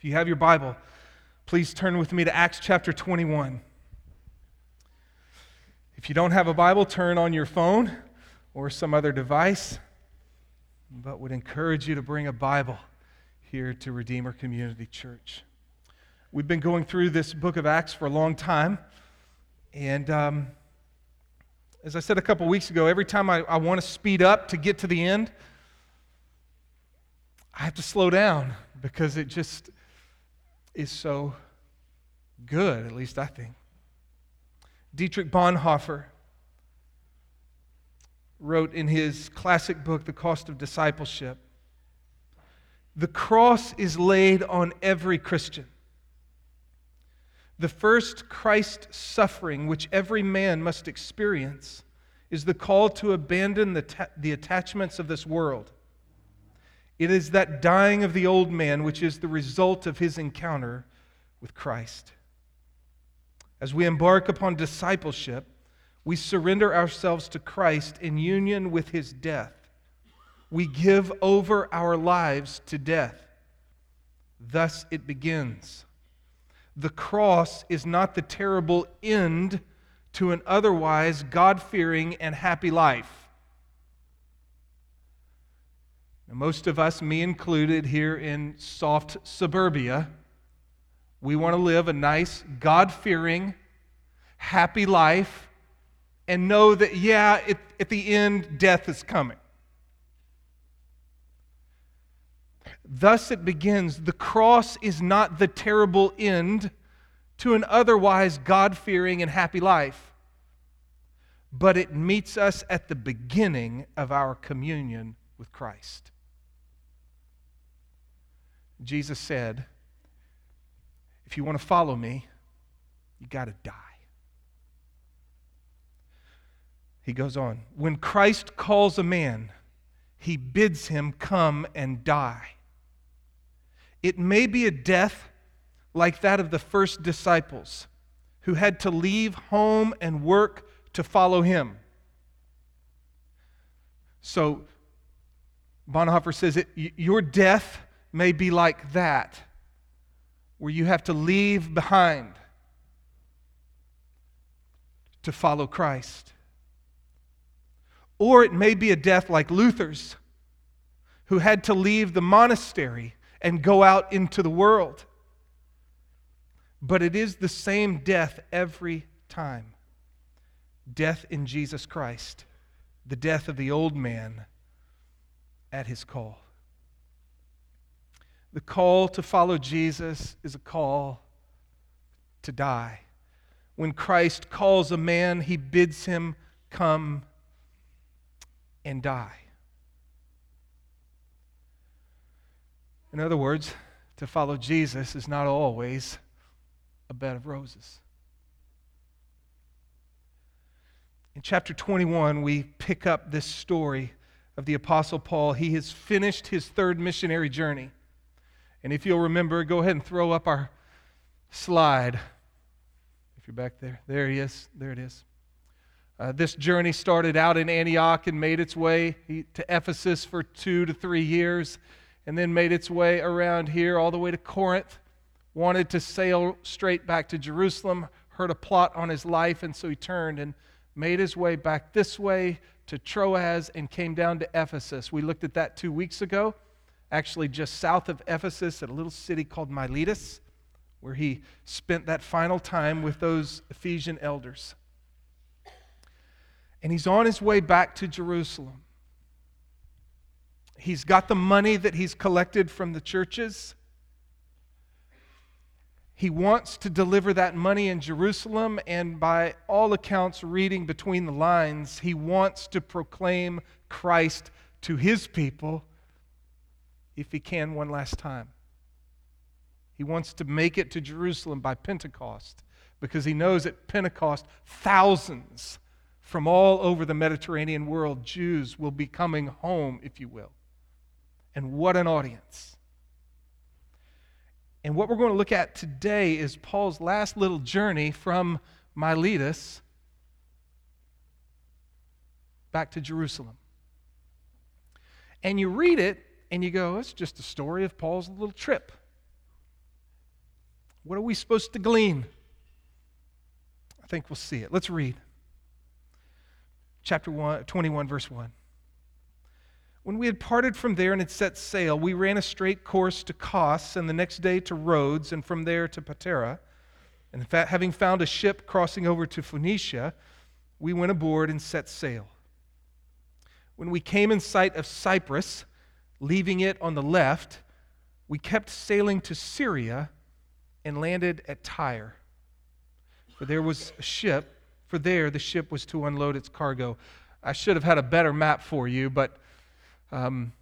If you have your Bible, please turn with me to Acts chapter 21. If you don't have a Bible, turn on your phone or some other device, but would encourage you to bring a Bible here to Redeemer Community Church. We've been going through this book of Acts for a long time, and um, as I said a couple weeks ago, every time I, I want to speed up to get to the end, I have to slow down because it just is so good, at least I think. Dietrich Bonhoeffer wrote in his classic book, The Cost of Discipleship The cross is laid on every Christian. The first Christ suffering, which every man must experience, is the call to abandon the, ta- the attachments of this world. It is that dying of the old man which is the result of his encounter with Christ. As we embark upon discipleship, we surrender ourselves to Christ in union with his death. We give over our lives to death. Thus it begins. The cross is not the terrible end to an otherwise God fearing and happy life. Now, most of us, me included, here in soft suburbia, we want to live a nice, God fearing, happy life and know that, yeah, it, at the end, death is coming. Thus it begins the cross is not the terrible end to an otherwise God fearing and happy life, but it meets us at the beginning of our communion with Christ. Jesus said, If you want to follow me, you got to die. He goes on, when Christ calls a man, he bids him come and die. It may be a death like that of the first disciples who had to leave home and work to follow him. So, Bonhoeffer says it, your death may be like that, where you have to leave behind to follow Christ. Or it may be a death like Luther's, who had to leave the monastery and go out into the world. But it is the same death every time death in Jesus Christ, the death of the old man at his call. The call to follow Jesus is a call to die. When Christ calls a man, he bids him come and die. In other words, to follow Jesus is not always a bed of roses. In chapter 21, we pick up this story of the Apostle Paul. He has finished his third missionary journey. And if you'll remember, go ahead and throw up our slide. If you're back there, there he is. There it is. Uh, this journey started out in Antioch and made its way to Ephesus for two to three years, and then made its way around here all the way to Corinth. Wanted to sail straight back to Jerusalem, heard a plot on his life, and so he turned and made his way back this way to Troas and came down to Ephesus. We looked at that two weeks ago, actually just south of Ephesus at a little city called Miletus, where he spent that final time with those Ephesian elders and he's on his way back to Jerusalem. He's got the money that he's collected from the churches. He wants to deliver that money in Jerusalem, and by all accounts, reading between the lines, he wants to proclaim Christ to his people if he can one last time. He wants to make it to Jerusalem by Pentecost because he knows at Pentecost thousands from all over the Mediterranean world, Jews will be coming home, if you will. And what an audience. And what we're going to look at today is Paul's last little journey from Miletus back to Jerusalem. And you read it and you go, it's just a story of Paul's little trip. What are we supposed to glean? I think we'll see it. Let's read. Chapter 1, 21, verse 1. When we had parted from there and had set sail, we ran a straight course to Kos, and the next day to Rhodes, and from there to Patara. And fact, having found a ship crossing over to Phoenicia, we went aboard and set sail. When we came in sight of Cyprus, leaving it on the left, we kept sailing to Syria and landed at Tyre. For there was a ship, for there the ship was to unload its cargo. I should have had a better map for you, but um,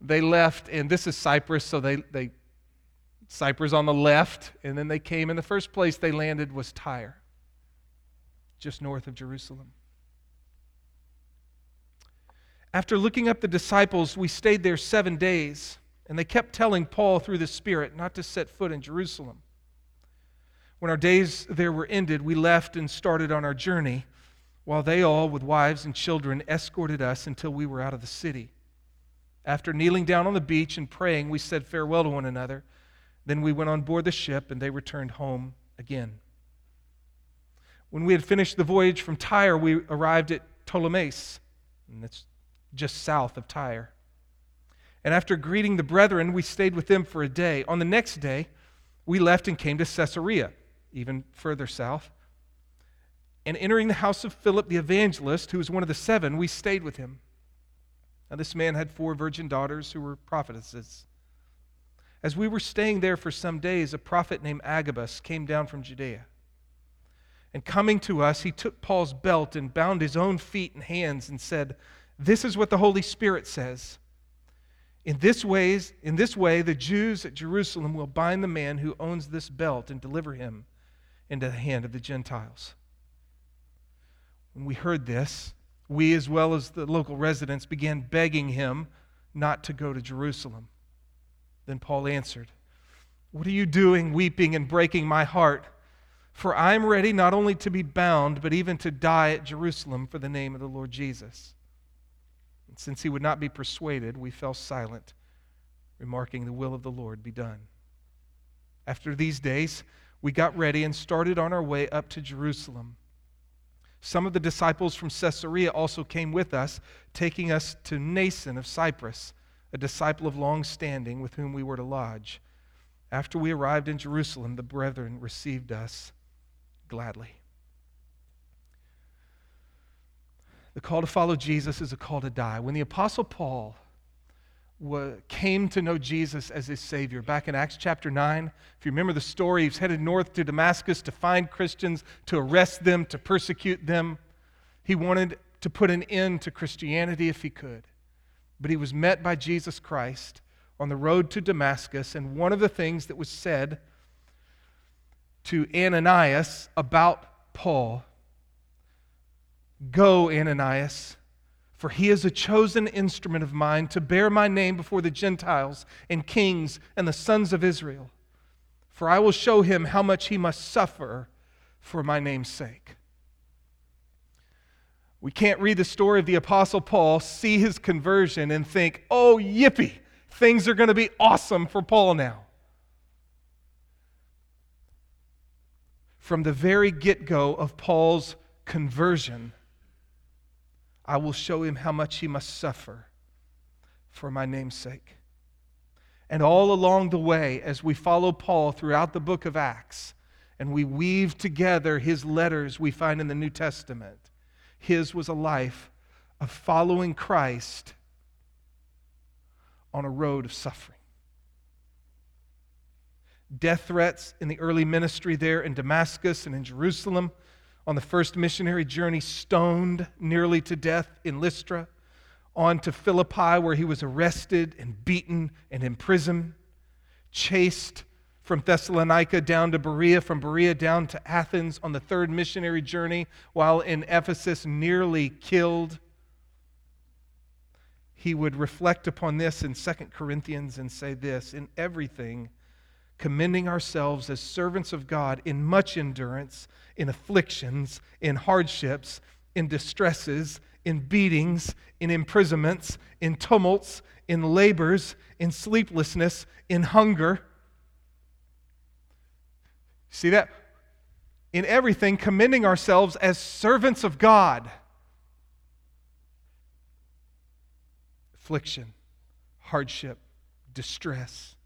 they left, and this is Cyprus, so they, they Cyprus on the left, and then they came, and the first place they landed was Tyre, just north of Jerusalem. After looking up the disciples, we stayed there seven days, and they kept telling Paul through the Spirit not to set foot in Jerusalem. When our days there were ended, we left and started on our journey, while they all, with wives and children, escorted us until we were out of the city. After kneeling down on the beach and praying, we said farewell to one another. Then we went on board the ship, and they returned home again. When we had finished the voyage from Tyre, we arrived at Ptolemais, and that's just south of Tyre. And after greeting the brethren, we stayed with them for a day. On the next day, we left and came to Caesarea, even further south. And entering the house of Philip the evangelist, who was one of the seven, we stayed with him. Now, this man had four virgin daughters who were prophetesses. As we were staying there for some days, a prophet named Agabus came down from Judea. And coming to us, he took Paul's belt and bound his own feet and hands and said, This is what the Holy Spirit says. In this, ways, in this way, the Jews at Jerusalem will bind the man who owns this belt and deliver him into the hand of the Gentiles. When we heard this, we, as well as the local residents, began begging him not to go to Jerusalem. Then Paul answered, What are you doing, weeping and breaking my heart? For I am ready not only to be bound, but even to die at Jerusalem for the name of the Lord Jesus. And since he would not be persuaded, we fell silent, remarking, The will of the Lord be done. After these days, we got ready and started on our way up to Jerusalem. Some of the disciples from Caesarea also came with us, taking us to Mnason of Cyprus a disciple of long standing with whom we were to lodge. After we arrived in Jerusalem, the brethren received us gladly. The call to follow Jesus is a call to die. When the Apostle Paul came to know Jesus as his Savior. Back in Acts chapter 9, if you remember the story, he's headed north to Damascus to find Christians, to arrest them, to persecute them. He wanted to put an end to Christianity if he could. But he was met by Jesus Christ on the road to Damascus, and one of the things that was said to Ananias about Paul Go, Ananias, for he is a chosen instrument of mine to bear my name before the Gentiles and kings and the sons of Israel. For I will show him how much he must suffer for my name's sake. We can't read the story of the Apostle Paul, see his conversion, and think, oh, yippee, things are going to be awesome for Paul now. From the very get go of Paul's conversion, I will show him how much he must suffer for my name's sake. And all along the way, as we follow Paul throughout the book of Acts, and we weave together his letters we find in the New Testament, his was a life of following Christ on a road of suffering. Death threats in the early ministry there in Damascus and in Jerusalem. On the first missionary journey, stoned nearly to death in Lystra. On to Philippi, where he was arrested and beaten and imprisoned. Chased from Thessalonica down to Berea, from Berea down to Athens on the third missionary journey, while in Ephesus, nearly killed. He would reflect upon this in 2 Corinthians and say this In everything, commending ourselves as servants of God in much endurance, in afflictions, in hardships, in distresses, in beatings, in imprisonments, in tumults, in labors, in sleeplessness, in hunger See that? In everything, commending ourselves as servants of God. Affliction, hardship, distress,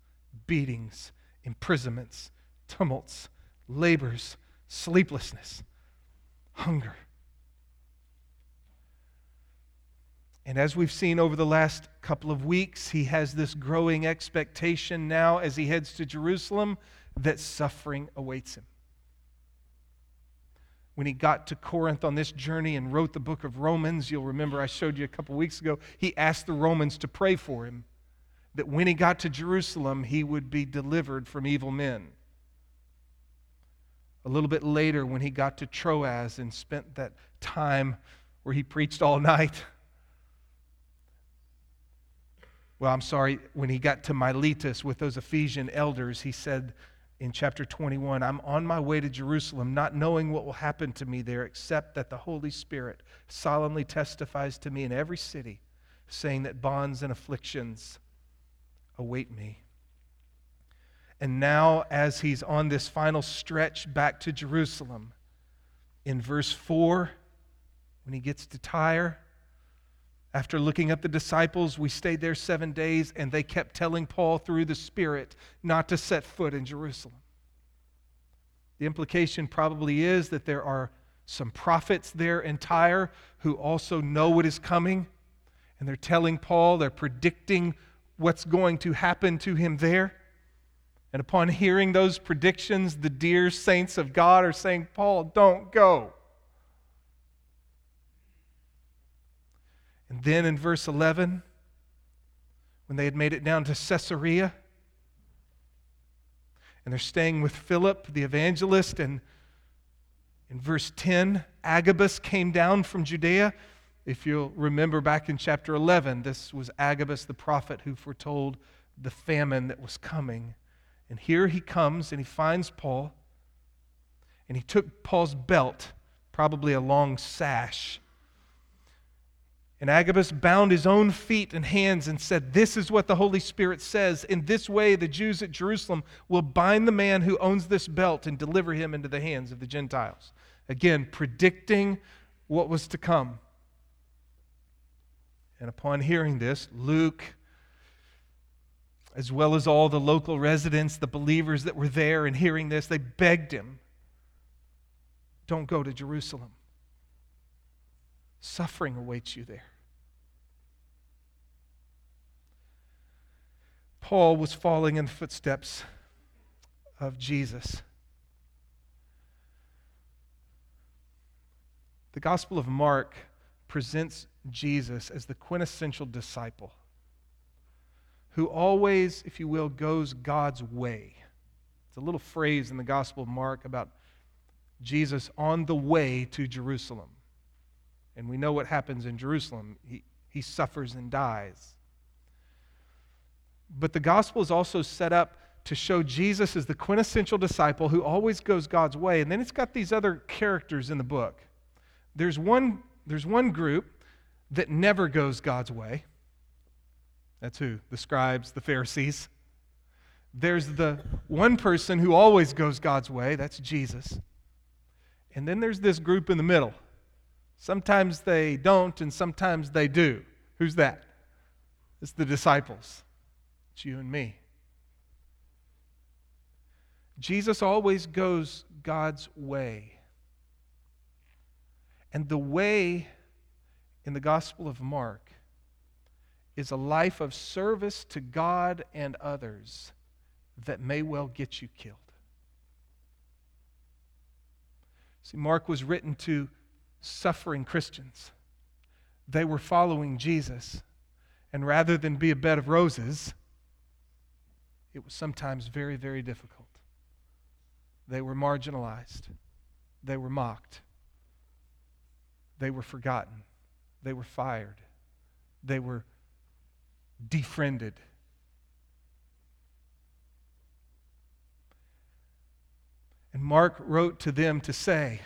beatings, imprisonments, tumults, labors, sleeplessness, hunger. And as we've seen over the last couple of weeks, he has this growing expectation now as he heads to Jerusalem that suffering awaits him. When he got to Corinth on this journey and wrote the book of Romans, you'll remember I showed you a couple weeks ago, he asked the Romans to pray for him that when he got to Jerusalem, he would be delivered from evil men. A little bit later, when he got to Troas and spent that time where he preached all night, well, I'm sorry, when he got to Miletus with those Ephesian elders, he said in chapter 21, I'm on my way to Jerusalem, not knowing what will happen to me there, except that the Holy Spirit solemnly testifies to me in every city, saying that bonds and afflictions await me. And now, as he's on this final stretch back to Jerusalem, in verse 4, when he gets to Tyre, after looking at the disciples, we stayed there seven days, and they kept telling Paul through the Spirit not to set foot in Jerusalem. The implication probably is that there are some prophets there in Tyre who also know what is coming, and they're telling Paul, they're predicting what's going to happen to him there. And upon hearing those predictions, the dear saints of God are saying, Paul, don't go. And then in verse 11, when they had made it down to Caesarea, and they're staying with Philip, the evangelist, and in verse 10, Agabus came down from Judea. If you'll remember back in chapter 11, this was Agabus the prophet who foretold the famine that was coming. And here he comes and he finds Paul, and he took Paul's belt, probably a long sash, and Agabus bound his own feet and hands and said, This is what the Holy Spirit says. In this way, the Jews at Jerusalem will bind the man who owns this belt and deliver him into the hands of the Gentiles. Again, predicting what was to come. And upon hearing this, Luke, as well as all the local residents, the believers that were there, and hearing this, they begged him don't go to Jerusalem. Suffering awaits you there. Paul was falling in the footsteps of Jesus. The Gospel of Mark presents Jesus as the quintessential disciple who always, if you will, goes God's way. It's a little phrase in the Gospel of Mark about Jesus on the way to Jerusalem. And we know what happens in Jerusalem. He, he suffers and dies. But the gospel is also set up to show Jesus as the quintessential disciple who always goes God's way. And then it's got these other characters in the book. There's one, there's one group that never goes God's way. That's who? The scribes, the Pharisees. There's the one person who always goes God's way. That's Jesus. And then there's this group in the middle. Sometimes they don't, and sometimes they do. Who's that? It's the disciples. It's you and me. Jesus always goes God's way. And the way in the Gospel of Mark is a life of service to God and others that may well get you killed. See, Mark was written to suffering Christians. They were following Jesus. And rather than be a bed of roses, it was sometimes very, very difficult. They were marginalized. They were mocked. They were forgotten. They were fired. They were defriended. And Mark wrote to them to say,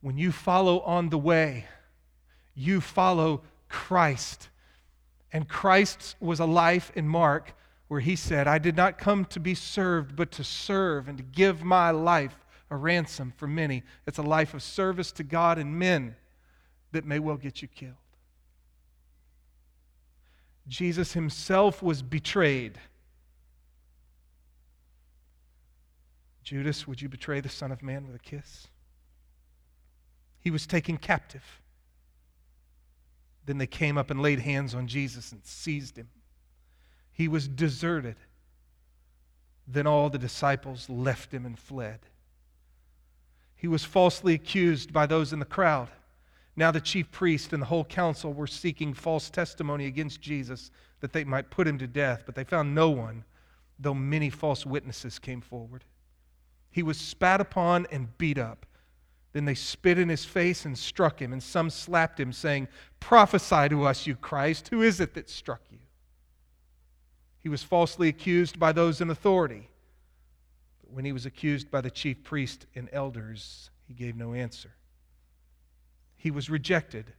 when you follow on the way, you follow Christ. And Christ was a life in Mark where he said, I did not come to be served, but to serve and to give my life a ransom for many. It's a life of service to God and men that may well get you killed. Jesus himself was betrayed. Judas, would you betray the Son of Man with a kiss? He was taken captive. Then they came up and laid hands on Jesus and seized him. He was deserted. Then all the disciples left him and fled. He was falsely accused by those in the crowd. Now the chief priest and the whole council were seeking false testimony against Jesus that they might put him to death, but they found no one, though many false witnesses came forward. He was spat upon and beat up. Then they spit in his face and struck him, and some slapped him, saying, Prophesy to us, you Christ. Who is it that struck you? He was falsely accused by those in authority. But when he was accused by the chief priest and elders, he gave no answer. He was rejected.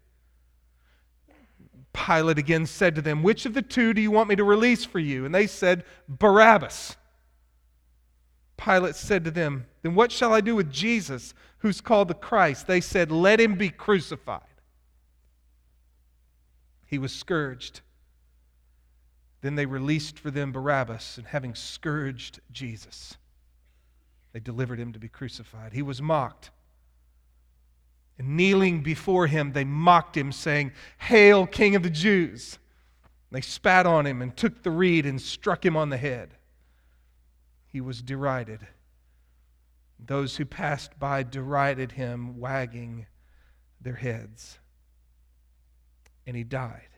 Pilate again said to them, Which of the two do you want me to release for you? And they said, Barabbas. Pilate said to them, Then what shall I do with Jesus, who's called the Christ? They said, Let him be crucified. He was scourged. Then they released for them Barabbas, and having scourged Jesus, they delivered him to be crucified. He was mocked. And kneeling before him, they mocked him, saying, Hail, King of the Jews! They spat on him and took the reed and struck him on the head he was derided. Those who passed by derided him, wagging their heads. And he died.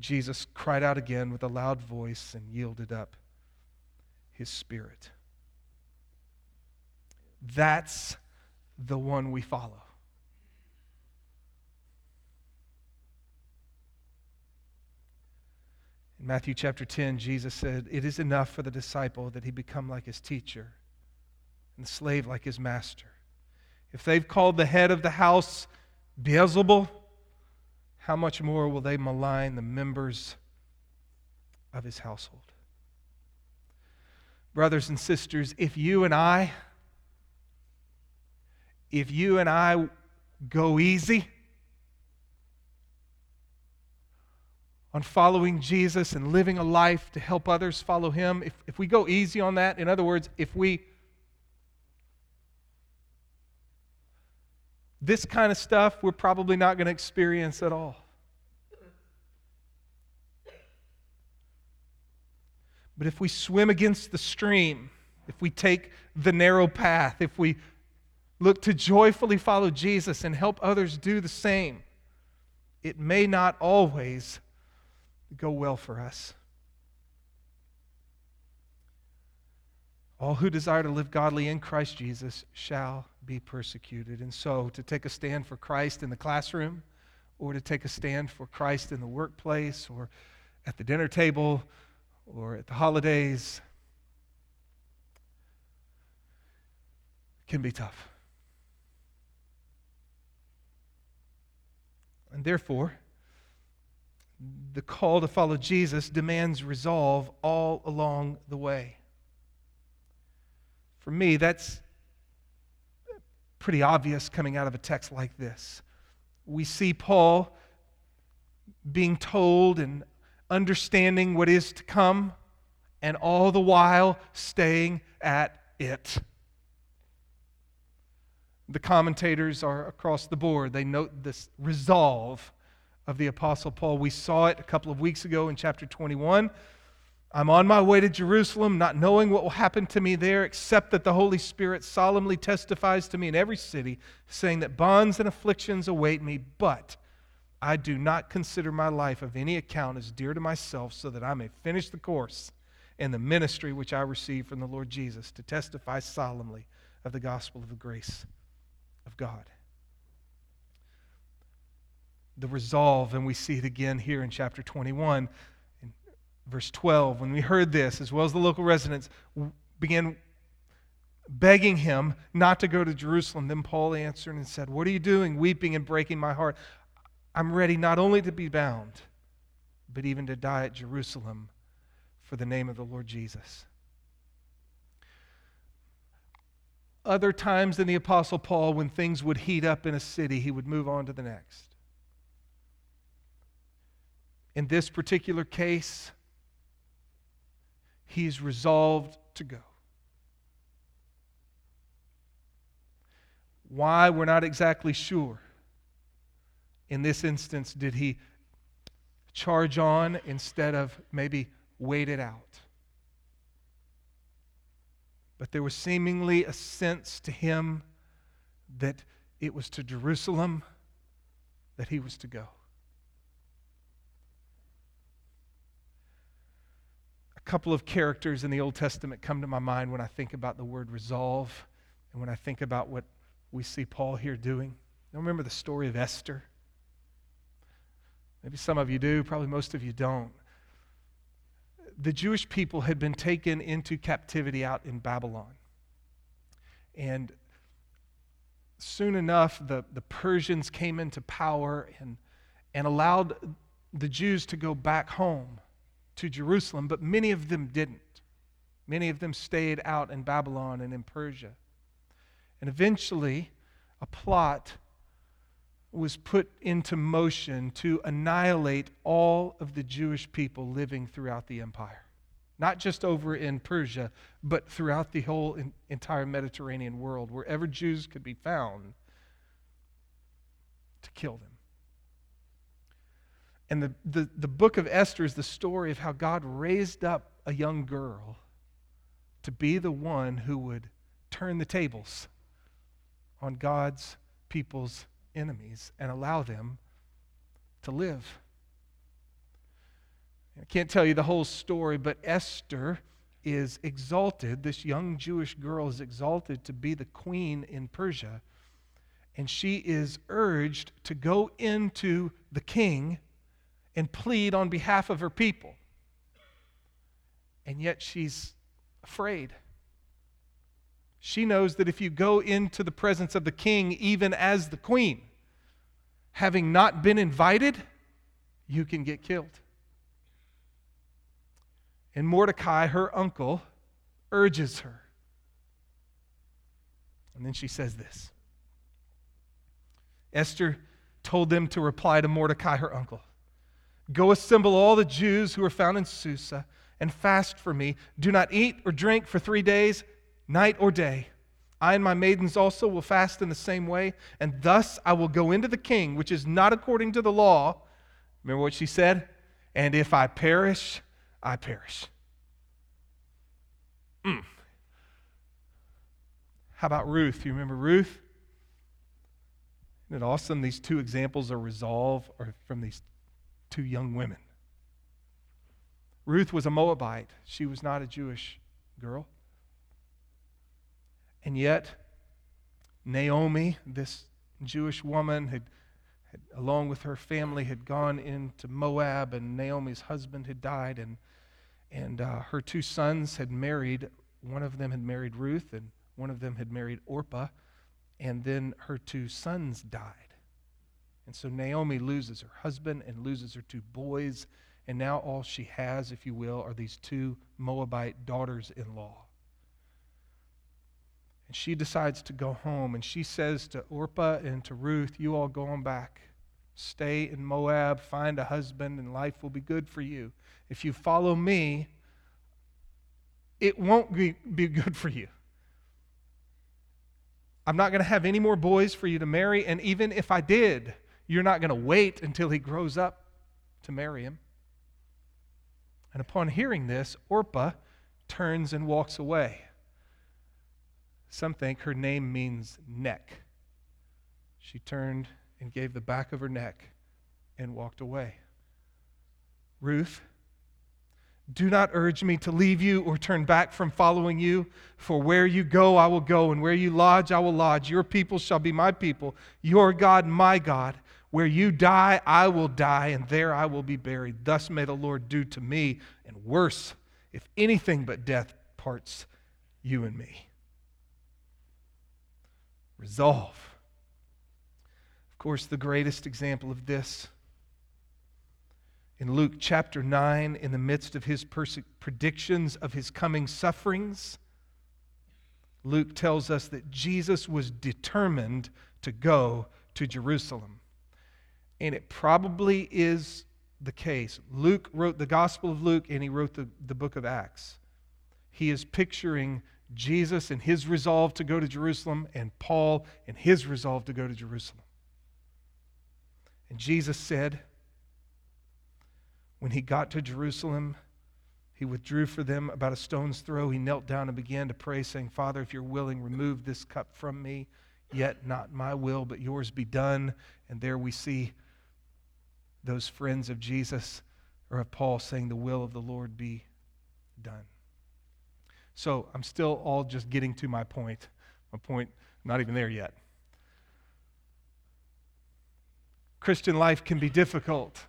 Jesus cried out again with a loud voice and yielded up his spirit. That's the one we follow. In Matthew chapter 10, Jesus said, It is enough for the disciple that he become like his teacher and the slave like his master. If they've called the head of the house Beelzebul, how much more will they malign the members of his household? Brothers and sisters, if you and I, if you and I go easy, on following Jesus and living a life to help others follow him, if, if we go easy on that, in other words, if we this kind of stuff we're probably not going to experience at all. But if we swim against the stream, if we take the narrow path, if we look to joyfully follow Jesus and help others do the same, it may not always go well for us. All who desire to live godly in Christ Jesus shall be persecuted. And so, to take a stand for Christ in the classroom, or to take a stand for Christ in the workplace, or at the dinner table, or at the holidays, can be tough. And therefore, the call to follow Jesus demands resolve all along the way. For me, that's pretty obvious coming out of a text like this. We see Paul being told and understanding what is to come, and all the while staying at it. The commentators are across the board. They note this resolve of the Apostle Paul. We saw it a couple of weeks ago in chapter 21. I'm on my way to Jerusalem, not knowing what will happen to me there, except that the Holy Spirit solemnly testifies to me in every city, saying that bonds and afflictions await me, but I do not consider my life of any account as dear to myself, so that I may finish the course in the ministry which I received from the Lord Jesus to testify solemnly of the gospel of the grace of God the resolve, and we see it again here in chapter 21, in verse 12. When we heard this, as well as the local residents began begging him not to go to Jerusalem, then Paul answered and said, What are you doing, weeping and breaking my heart? I'm ready not only to be bound, but even to die at Jerusalem for the name of the Lord Jesus. Other times than the Apostle Paul, when things would heat up in a city, he would move on to the next. In this particular case, he's resolved to go. Why, we're not exactly sure. In this instance, did he charge on instead of maybe wait it out? But there was seemingly a sense to him that it was to Jerusalem that he was to go. A couple of characters in the Old Testament come to my mind when I think about the word resolve and when I think about what we see Paul here doing. You remember the story of Esther? Maybe some of you do, probably most of you don't. The Jewish people had been taken into captivity out in Babylon. And soon enough, the, the Persians came into power and, and allowed the Jews to go back home to Jerusalem, but many of them didn't. Many of them stayed out in Babylon and in Persia. And eventually, a plot was put into motion to annihilate all of the Jewish people living throughout the empire. Not just over in Persia, but throughout the whole in, entire Mediterranean world, wherever Jews could be found, to kill them. And the, the, the book of Esther is the story of how God raised up a young girl to be the one who would turn the tables on God's people's enemies and allow them to live. I can't tell you the whole story, but Esther is exalted. This young Jewish girl is exalted to be the queen in Persia. And she is urged to go into the king and plead on behalf of her people. And yet she's afraid. She knows that if you go into the presence of the king, even as the queen, having not been invited, you can get killed. And Mordecai, her uncle, urges her. And then she says this Esther told them to reply to Mordecai, her uncle Go assemble all the Jews who are found in Susa and fast for me. Do not eat or drink for three days night or day. I and my maidens also will fast in the same way, and thus I will go into the king, which is not according to the law. Remember what she said? And if I perish, I perish. Mm. How about Ruth? You remember Ruth? Isn't it awesome? These two examples are resolve or from these two young women. Ruth was a Moabite. She was not a Jewish girl. And yet, Naomi, this Jewish woman, had, had, along with her family, had gone into Moab, and Naomi's husband had died, and, and uh, her two sons had married. One of them had married Ruth, and one of them had married Orpah, and then her two sons died. And so Naomi loses her husband and loses her two boys, and now all she has, if you will, are these two Moabite daughters in law. And she decides to go home, and she says to Orpah and to Ruth, You all go on back. Stay in Moab, find a husband, and life will be good for you. If you follow me, it won't be, be good for you. I'm not going to have any more boys for you to marry, and even if I did, you're not going to wait until he grows up to marry him. And upon hearing this, Orpah turns and walks away. Some think her name means neck. She turned and gave the back of her neck and walked away. Ruth, do not urge me to leave you or turn back from following you, for where you go, I will go, and where you lodge, I will lodge. Your people shall be my people, your God, my God. Where you die, I will die, and there I will be buried. Thus may the Lord do to me, and worse, if anything but death parts you and me resolve. Of course, the greatest example of this In Luke chapter 9, in the midst of his perse- predictions of his coming sufferings, Luke tells us that Jesus was determined to go to Jerusalem. And it probably is the case. Luke wrote the Gospel of Luke and he wrote the, the book of Acts. He is picturing Jesus and his resolve to go to Jerusalem, and Paul and his resolve to go to Jerusalem. And Jesus said, when he got to Jerusalem, he withdrew for them about a stone's throw. He knelt down and began to pray, saying, Father, if you're willing, remove this cup from me. Yet not my will, but yours be done. And there we see those friends of Jesus or of Paul saying, The will of the Lord be done. So I'm still all just getting to my point. My point, not even there yet. Christian life can be difficult.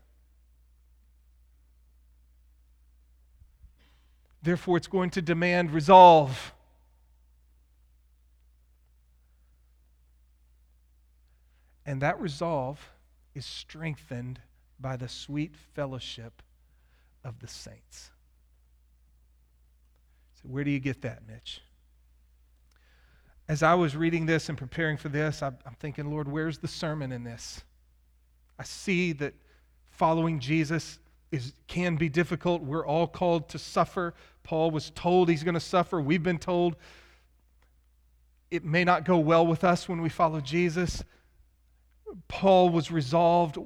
Therefore, it's going to demand resolve. And that resolve is strengthened by the sweet fellowship of the saints. So, where do you get that, Mitch? As I was reading this and preparing for this, I'm thinking, Lord, where's the sermon in this? I see that following Jesus is, can be difficult. We're all called to suffer. Paul was told he's going to suffer. We've been told it may not go well with us when we follow Jesus. Paul was resolved.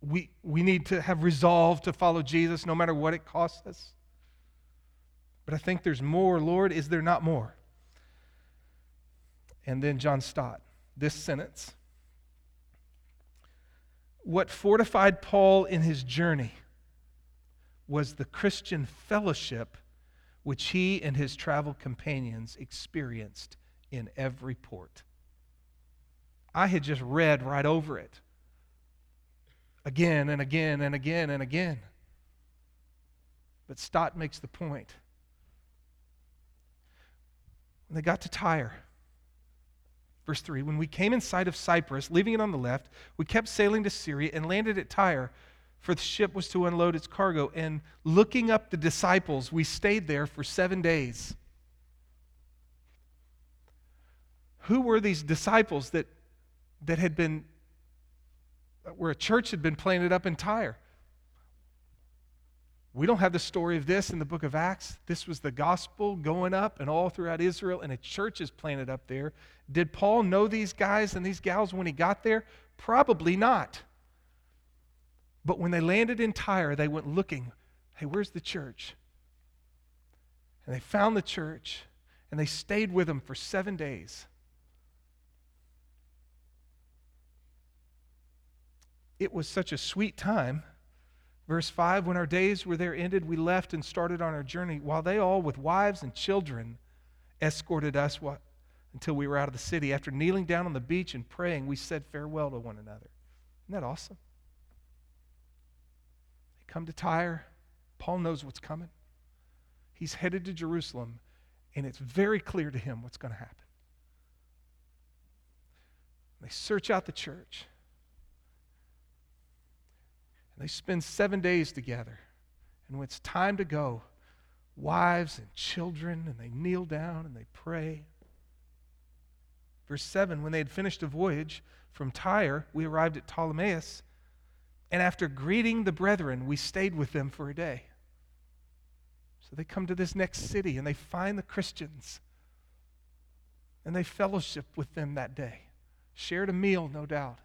We, we need to have resolve to follow Jesus no matter what it costs us. But I think there's more, Lord. Is there not more? And then John Stott, this sentence what fortified Paul in his journey was the Christian fellowship which he and his travel companions experienced in every port. I had just read right over it again and again and again and again. But Stott makes the point. When they got to Tyre, Verse 3 When we came in sight of Cyprus, leaving it on the left, we kept sailing to Syria and landed at Tyre, for the ship was to unload its cargo. And looking up the disciples, we stayed there for seven days. Who were these disciples that, that had been, where a church had been planted up in Tyre? We don't have the story of this in the book of Acts. This was the gospel going up and all throughout Israel, and a church is planted up there. Did Paul know these guys and these gals when he got there? Probably not. But when they landed in Tyre, they went looking hey, where's the church? And they found the church, and they stayed with them for seven days. It was such a sweet time Verse 5 When our days were there ended, we left and started on our journey, while they all, with wives and children, escorted us what, until we were out of the city. After kneeling down on the beach and praying, we said farewell to one another. Isn't that awesome? They come to Tyre. Paul knows what's coming. He's headed to Jerusalem, and it's very clear to him what's going to happen. They search out the church. They spend seven days together. And when it's time to go, wives and children, and they kneel down and they pray. Verse 7 When they had finished a voyage from Tyre, we arrived at Ptolemais, and after greeting the brethren, we stayed with them for a day. So they come to this next city and they find the Christians, and they fellowship with them that day. Shared a meal, no doubt.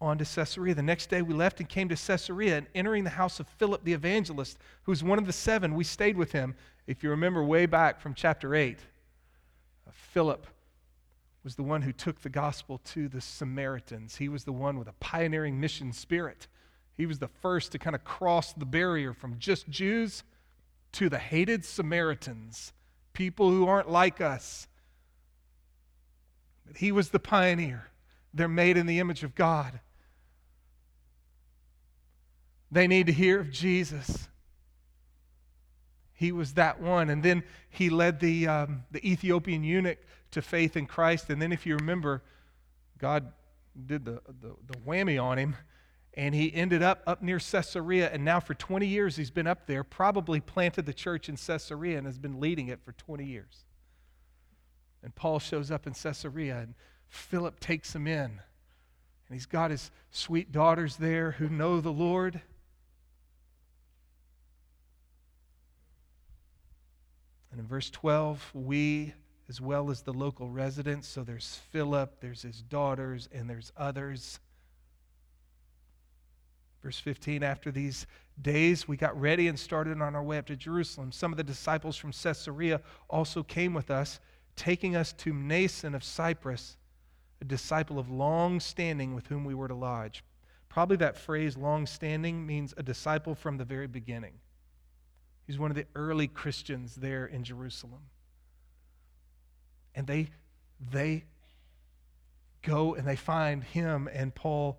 On to Caesarea. The next day we left and came to Caesarea, and entering the house of Philip the evangelist, who's one of the seven, we stayed with him. If you remember way back from chapter 8, uh, Philip was the one who took the gospel to the Samaritans. He was the one with a pioneering mission spirit. He was the first to kind of cross the barrier from just Jews to the hated Samaritans, people who aren't like us. But he was the pioneer. They're made in the image of God. They need to hear of Jesus. He was that one. And then he led the, um, the Ethiopian eunuch to faith in Christ. And then, if you remember, God did the, the, the whammy on him, and he ended up up near Caesarea. And now, for 20 years, he's been up there, probably planted the church in Caesarea and has been leading it for 20 years. And Paul shows up in Caesarea, and Philip takes him in. And he's got his sweet daughters there who know the Lord. And in verse 12, we, as well as the local residents, so there's Philip, there's his daughters, and there's others. Verse 15, after these days, we got ready and started on our way up to Jerusalem. Some of the disciples from Caesarea also came with us, taking us to Mnason of Cyprus, a disciple of long standing with whom we were to lodge. Probably that phrase, long standing, means a disciple from the very beginning. He's one of the early Christians there in Jerusalem. And they, they go and they find him, and Paul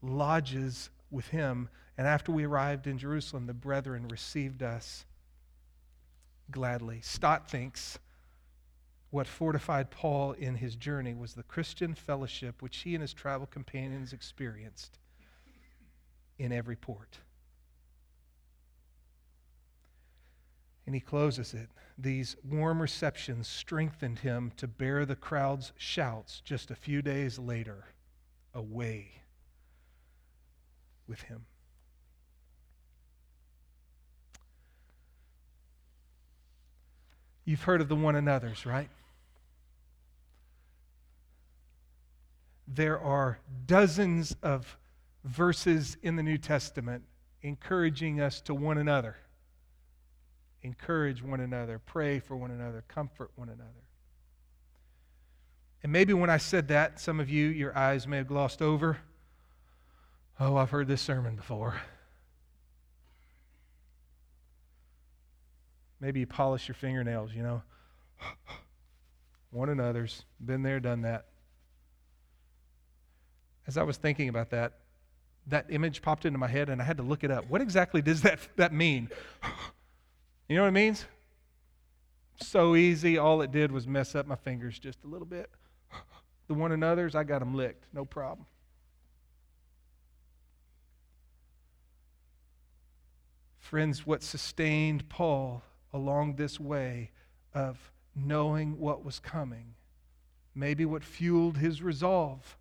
lodges with him. And after we arrived in Jerusalem, the brethren received us gladly. Stott thinks what fortified Paul in his journey was the Christian fellowship which he and his travel companions experienced in every port. And he closes it. These warm receptions strengthened him to bear the crowd's shouts just a few days later away with him. You've heard of the one another's, right? There are dozens of verses in the New Testament encouraging us to one another encourage one another, pray for one another, comfort one another. And maybe when I said that, some of you, your eyes may have glossed over. Oh, I've heard this sermon before. Maybe you polish your fingernails, you know. One another's. Been there, done that. As I was thinking about that, that image popped into my head and I had to look it up. What exactly does that, that mean? You know what it means? So easy. All it did was mess up my fingers just a little bit. The one another's, I got them licked. No problem. Friends, what sustained Paul along this way of knowing what was coming, maybe what fueled his resolve,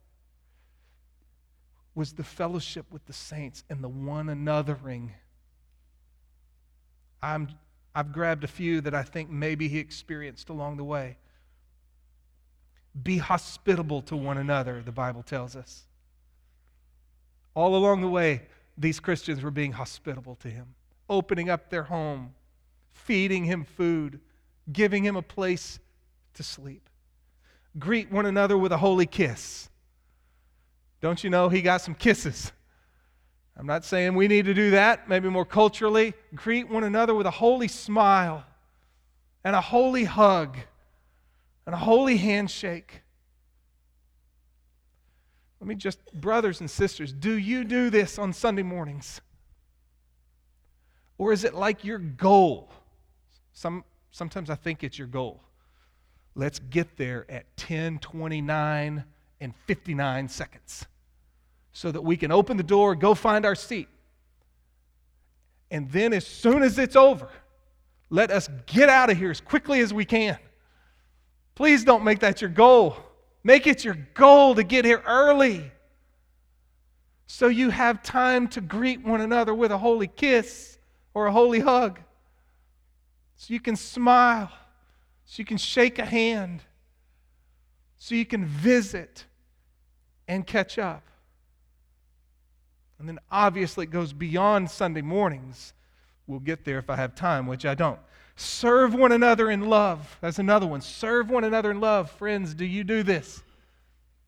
was the fellowship with the saints and the one anothering. I'm I've grabbed a few that I think maybe he experienced along the way. Be hospitable to one another, the Bible tells us. All along the way, these Christians were being hospitable to him, opening up their home, feeding him food, giving him a place to sleep. Greet one another with a holy kiss. Don't you know he got some kisses? I'm not saying we need to do that, maybe more culturally. Greet one another with a holy smile and a holy hug and a holy handshake. Let me just, brothers and sisters, do you do this on Sunday mornings? Or is it like your goal? Some, sometimes I think it's your goal. Let's get there at 10, 29, and 59 seconds so that we can open the door, go find our seat. And then, as soon as it's over, let us get out of here as quickly as we can. Please don't make that your goal. Make it your goal to get here early so you have time to greet one another with a holy kiss or a holy hug. So you can smile, so you can shake a hand, so you can visit and catch up. And then obviously it goes beyond Sunday mornings. We'll get there if I have time, which I don't. Serve one another in love. That's another one. Serve one another in love. Friends, do you do this?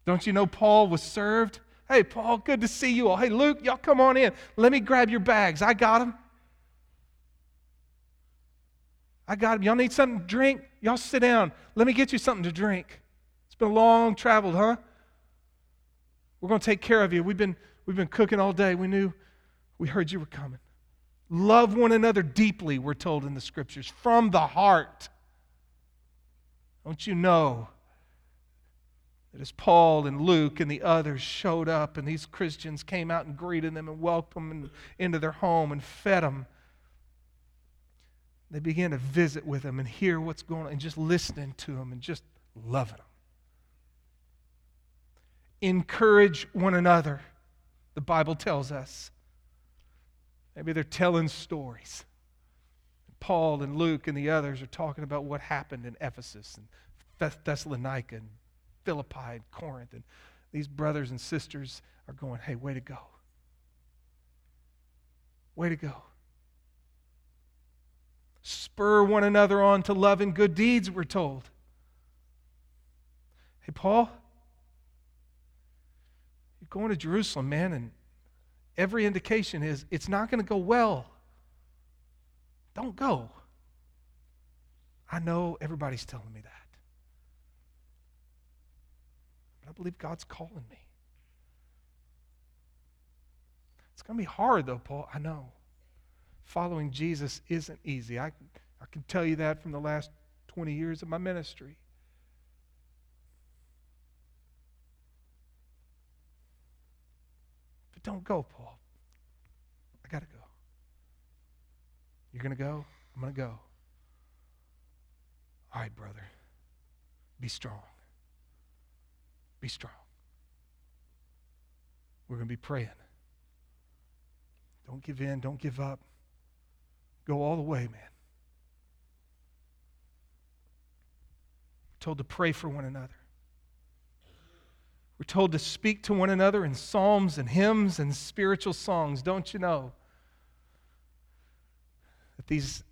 Don't you know Paul was served? Hey, Paul, good to see you all. Hey, Luke, y'all come on in. Let me grab your bags. I got them. I got them. Y'all need something to drink? Y'all sit down. Let me get you something to drink. It's been a long travel, huh? We're going to take care of you. We've been We've been cooking all day. We knew, we heard you were coming. Love one another deeply, we're told in the scriptures, from the heart. Don't you know that as Paul and Luke and the others showed up, and these Christians came out and greeted them and welcomed them into their home and fed them, they began to visit with them and hear what's going on and just listening to them and just loving them. Encourage one another, the Bible tells us. Maybe they're telling stories. Paul and Luke and the others are talking about what happened in Ephesus and Thessalonica and Philippi and Corinth. And these brothers and sisters are going, hey, way to go. Way to go. Spur one another on to love and good deeds, we're told. Hey, Paul, going to Jerusalem, man, and every indication is it's not going to go well. Don't go. I know everybody's telling me that. But I believe God's calling me. It's going to be hard, though, Paul. I know. Following Jesus isn't easy. I, I can tell you that from the last 20 years of my ministry. Don't go, Paul. I got to go. You're going to go? I'm going to go. All right, brother. Be strong. Be strong. We're going to be praying. Don't give in. Don't give up. Go all the way, man. We're told to pray for one another. We're told to speak to one another in psalms and hymns and spiritual songs. Don't you know that these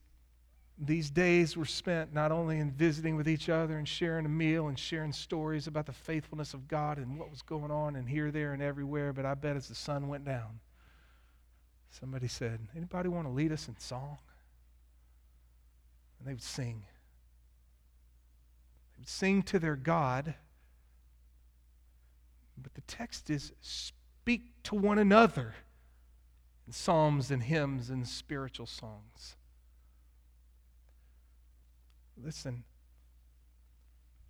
these days were spent not only in visiting with each other and sharing a meal and sharing stories about the faithfulness of God and what was going on and here, there, and everywhere, but I bet as the sun went down, somebody said, Anybody want to lead us in song? And they would sing. They would sing to their God. But the text is speak to one another in psalms and hymns and spiritual songs. Listen,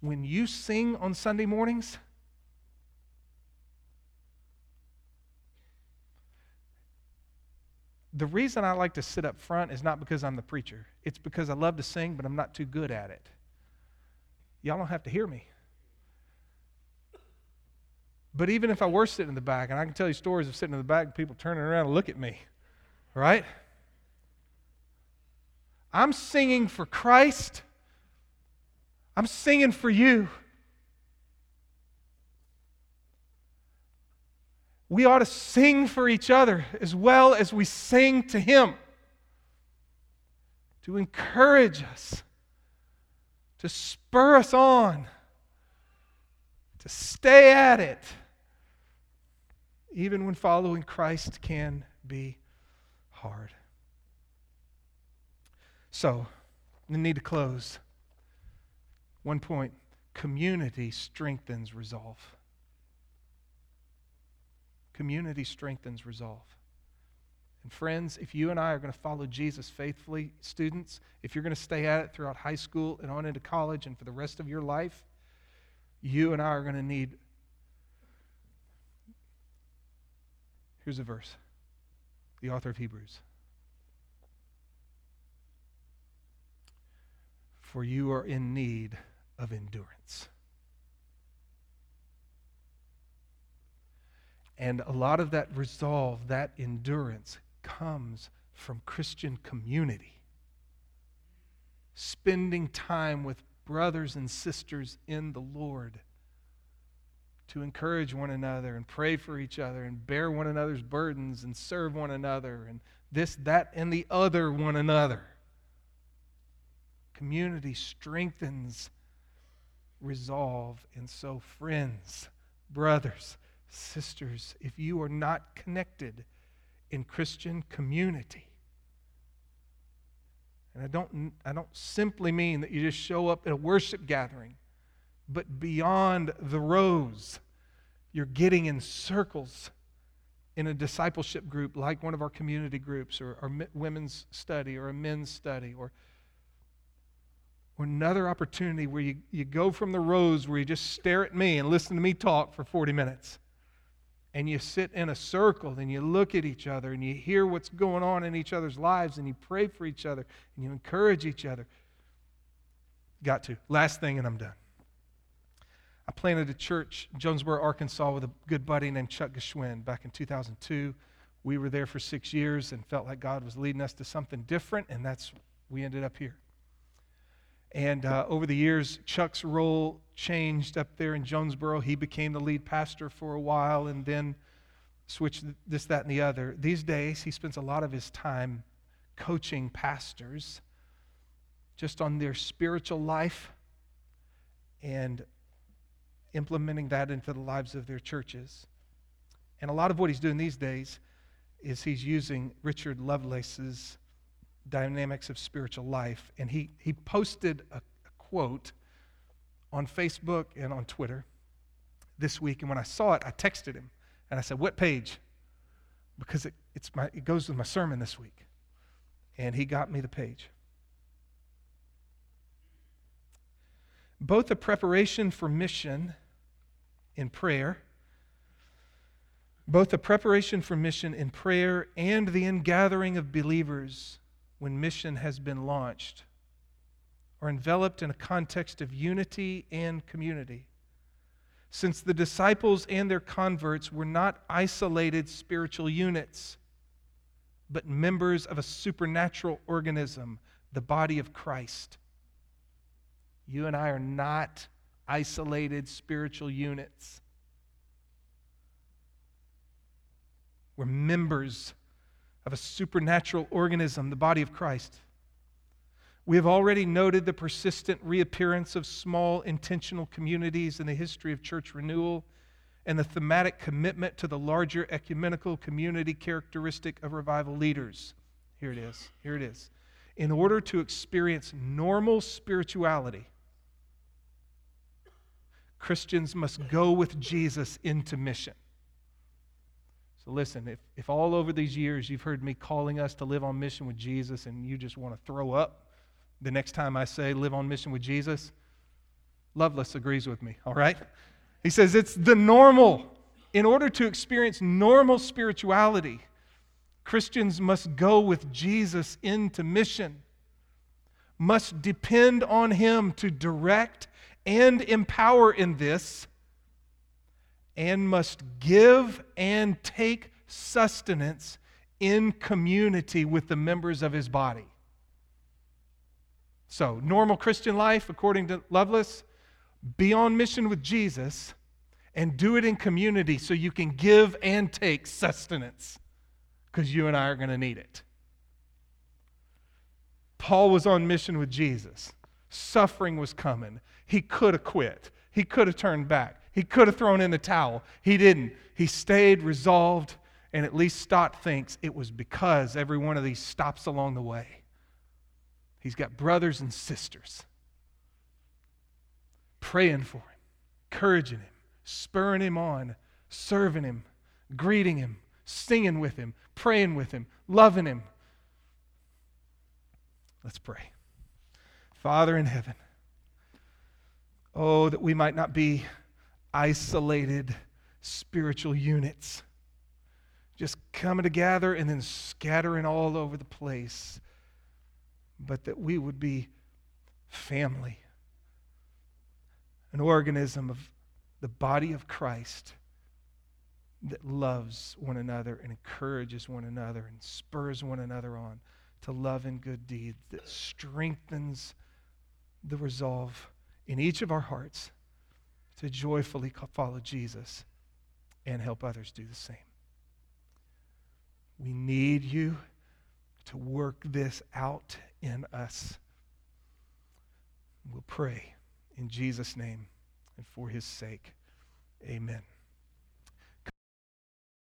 when you sing on Sunday mornings, the reason I like to sit up front is not because I'm the preacher. It's because I love to sing, but I'm not too good at it. Y'all don't have to hear me. But even if I were sitting in the back, and I can tell you stories of sitting in the back and people turning around and look at me, right? I'm singing for Christ. I'm singing for you. We ought to sing for each other as well as we sing to Him. To encourage us, to spur us on, to stay at it, even when following Christ can be hard. So, we need to close. One point community strengthens resolve. Community strengthens resolve. And friends, if you and I are going to follow Jesus faithfully, students, if you're going to stay at it throughout high school and on into college and for the rest of your life, you and I are going to need. Here's a verse the author of Hebrews. For you are in need of endurance. And a lot of that resolve, that endurance, comes from Christian community. Spending time with brothers and sisters in the Lord to encourage one another and pray for each other and bear one another's burdens and serve one another and this, that, and the other one another. Community strengthens resolve. And so, friends, brothers, sisters, if you are not connected in Christian community, and I don't, I don't simply mean that you just show up at a worship gathering, but beyond the rows, you're getting in circles in a discipleship group like one of our community groups or, or women's study or a men's study or or another opportunity where you, you go from the rows where you just stare at me and listen to me talk for 40 minutes. And you sit in a circle and you look at each other and you hear what's going on in each other's lives and you pray for each other and you encourage each other. Got to. Last thing, and I'm done. I planted a church in Jonesboro, Arkansas with a good buddy named Chuck Geschwin back in 2002. We were there for six years and felt like God was leading us to something different, and that's we ended up here. And uh, over the years, Chuck's role changed up there in Jonesboro. He became the lead pastor for a while and then switched this, that, and the other. These days, he spends a lot of his time coaching pastors just on their spiritual life and implementing that into the lives of their churches. And a lot of what he's doing these days is he's using Richard Lovelace's dynamics of spiritual life. And he, he posted a, a quote on Facebook and on Twitter this week. And when I saw it, I texted him and I said, What page? Because it, it's my, it goes with my sermon this week. And he got me the page. Both the preparation for mission in prayer, both the preparation for mission in prayer and the ingathering of believers when mission has been launched are enveloped in a context of unity and community. Since the disciples and their converts were not isolated spiritual units, but members of a supernatural organism, the body of Christ. You and I are not isolated spiritual units. We're members of a supernatural organism, the body of Christ. We have already noted the persistent reappearance of small intentional communities in the history of church renewal and the thematic commitment to the larger ecumenical community characteristic of revival leaders. Here it is. Here it is. In order to experience normal spirituality, Christians must go with Jesus into mission. So listen, if, if all over these years you've heard me calling us to live on mission with Jesus and you just want to throw up the next time I say live on mission with Jesus, Lovelace agrees with me, all right? He says it's the normal. In order to experience normal spirituality, Christians must go with Jesus into mission, must depend on Him to direct and empower in this and must give and take sustenance in community with the members of his body. So, normal Christian life, according to Lovelace, be on mission with Jesus and do it in community so you can give and take sustenance because you and I are going to need it. Paul was on mission with Jesus. Suffering was coming. He could have quit, he could have turned back. He could have thrown in the towel. He didn't. He stayed resolved, and at least Stott thinks it was because every one of these stops along the way. He's got brothers and sisters praying for him, encouraging him, spurring him on, serving him, greeting him, singing with him, praying with him, loving him. Let's pray. Father in heaven, oh, that we might not be isolated spiritual units, just coming together and then scattering all over the place, but that we would be family, an organism of the body of Christ that loves one another and encourages one another and spurs one another on to love and good deeds, that strengthens the resolve in each of our hearts to joyfully follow Jesus and help others do the same. We need you to work this out in us. We'll pray in Jesus' name and for his sake. Amen.